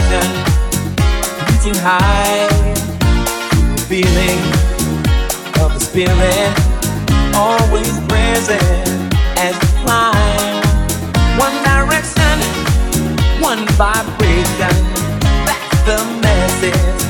passion, reaching high, feeling of the spirit, always present as we climb. One direction, one vibration, that's the message.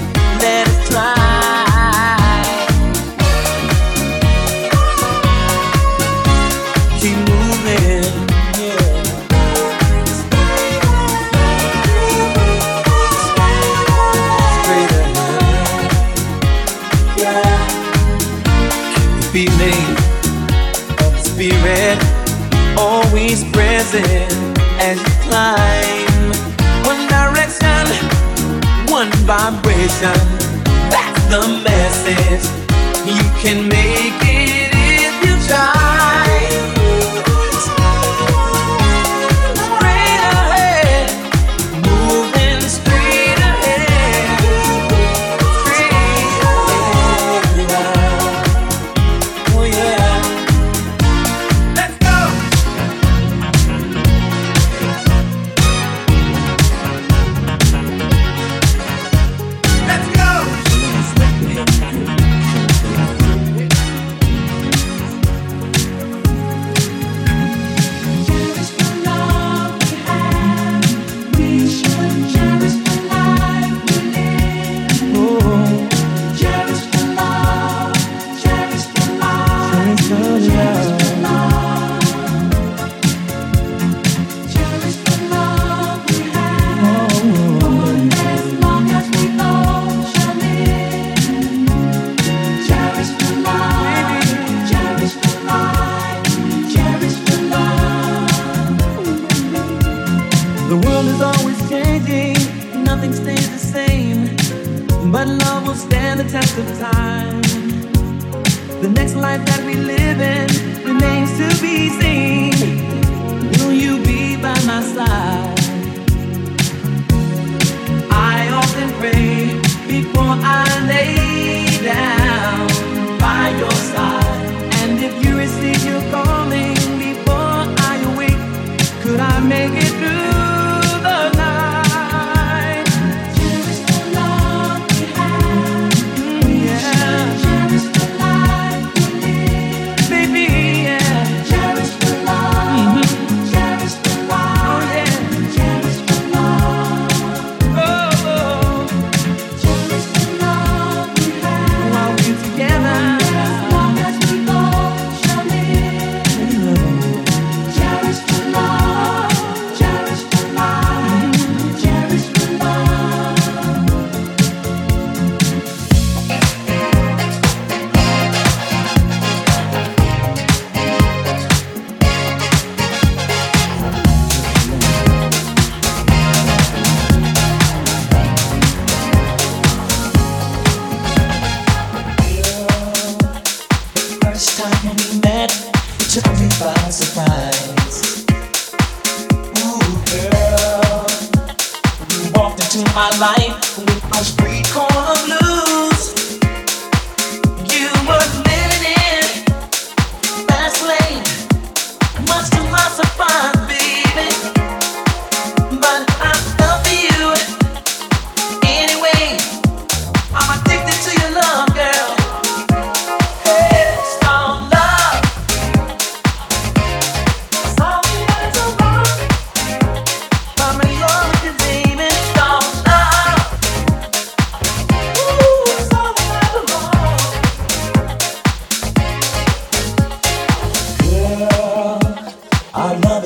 vibration. That's the message. You can make it if you try. What love will stand the test of time. The next life that we live in remains to be seen. Will you be by my side? I often pray before I lay down by your side. And if you receive your call,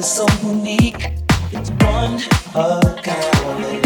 so unique, it's one of a kind.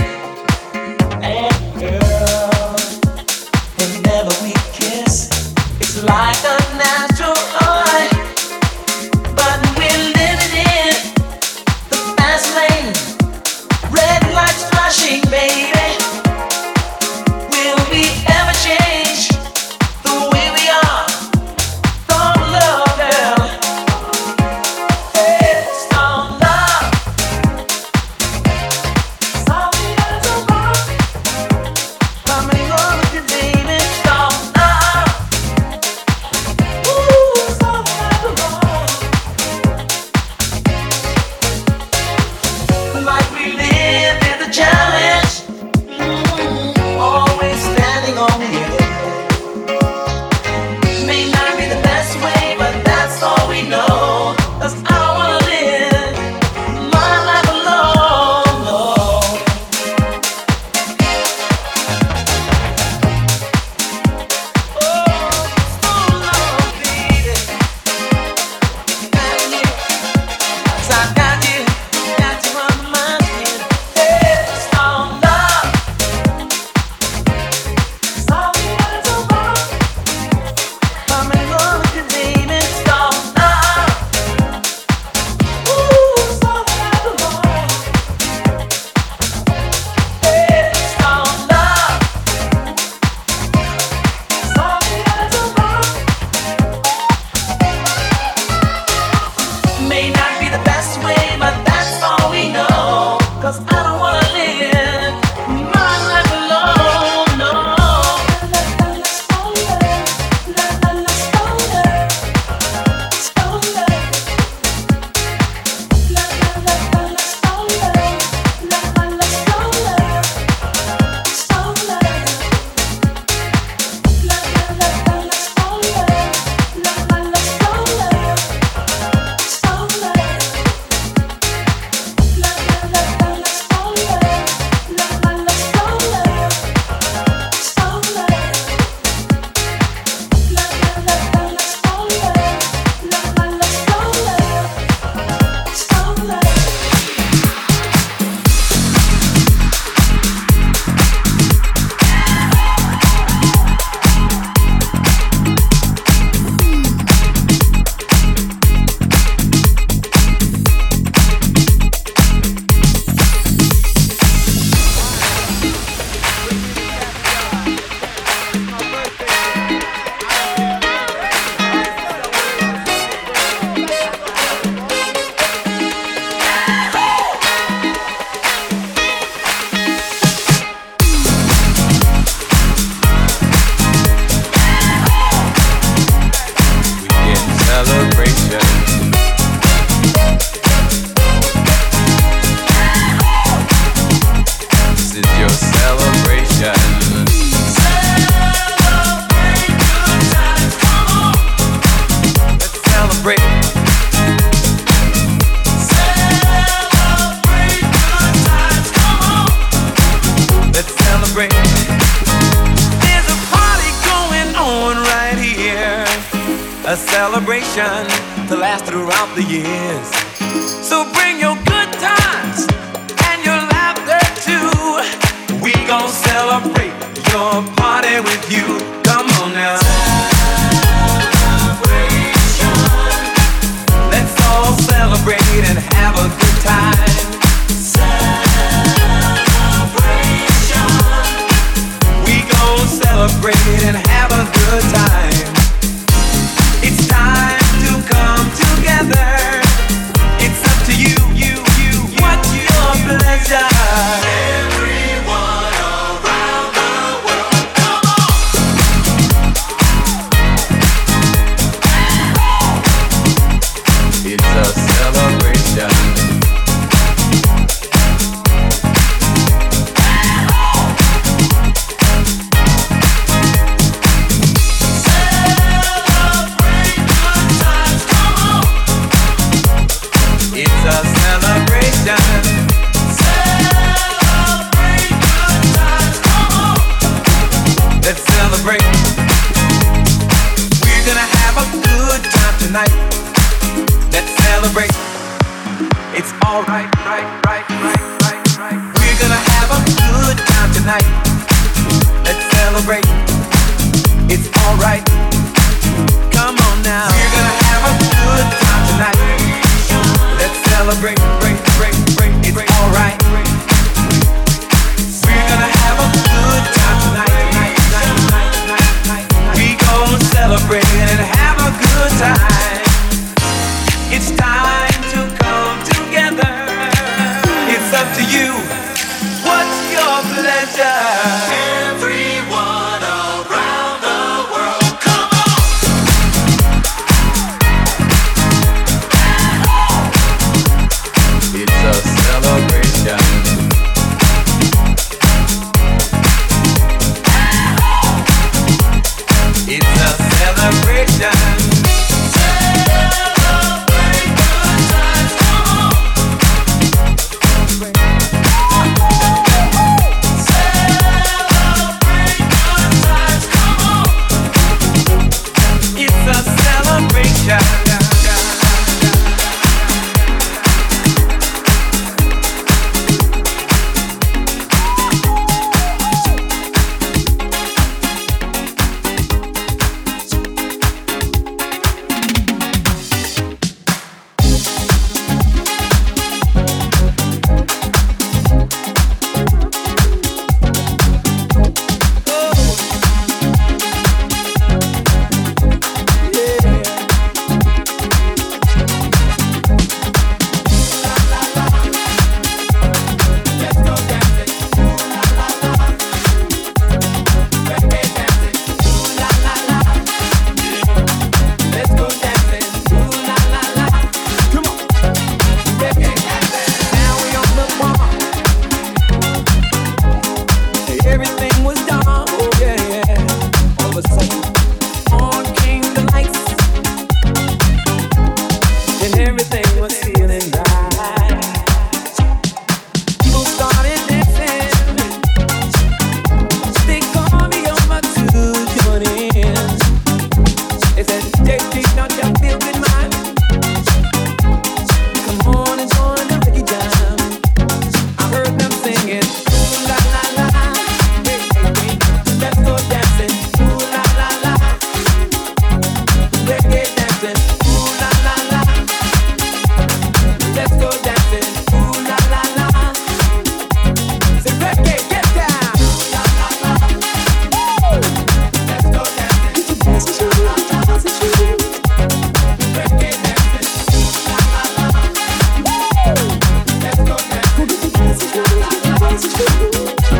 it's alright, right, right, right, right, right. We're gonna have a good time tonight. Let's celebrate. It's alright. Come on now. We're gonna have a good time tonight. Let's celebrate, break, break, break. It's alright. We're gonna have a good time tonight. tonight, tonight, tonight, celebrate and have a good time. It's time. to you. What's your pleasure? you.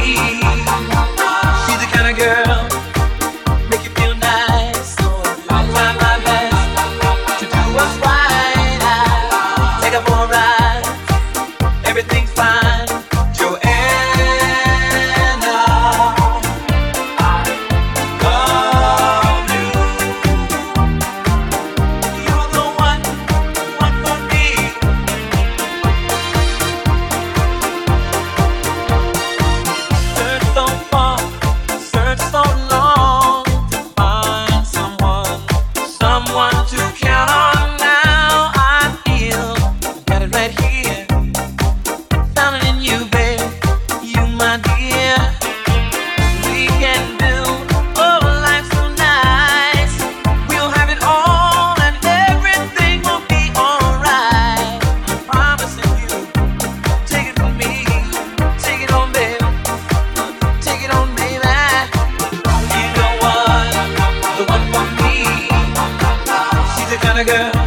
me. kind girl.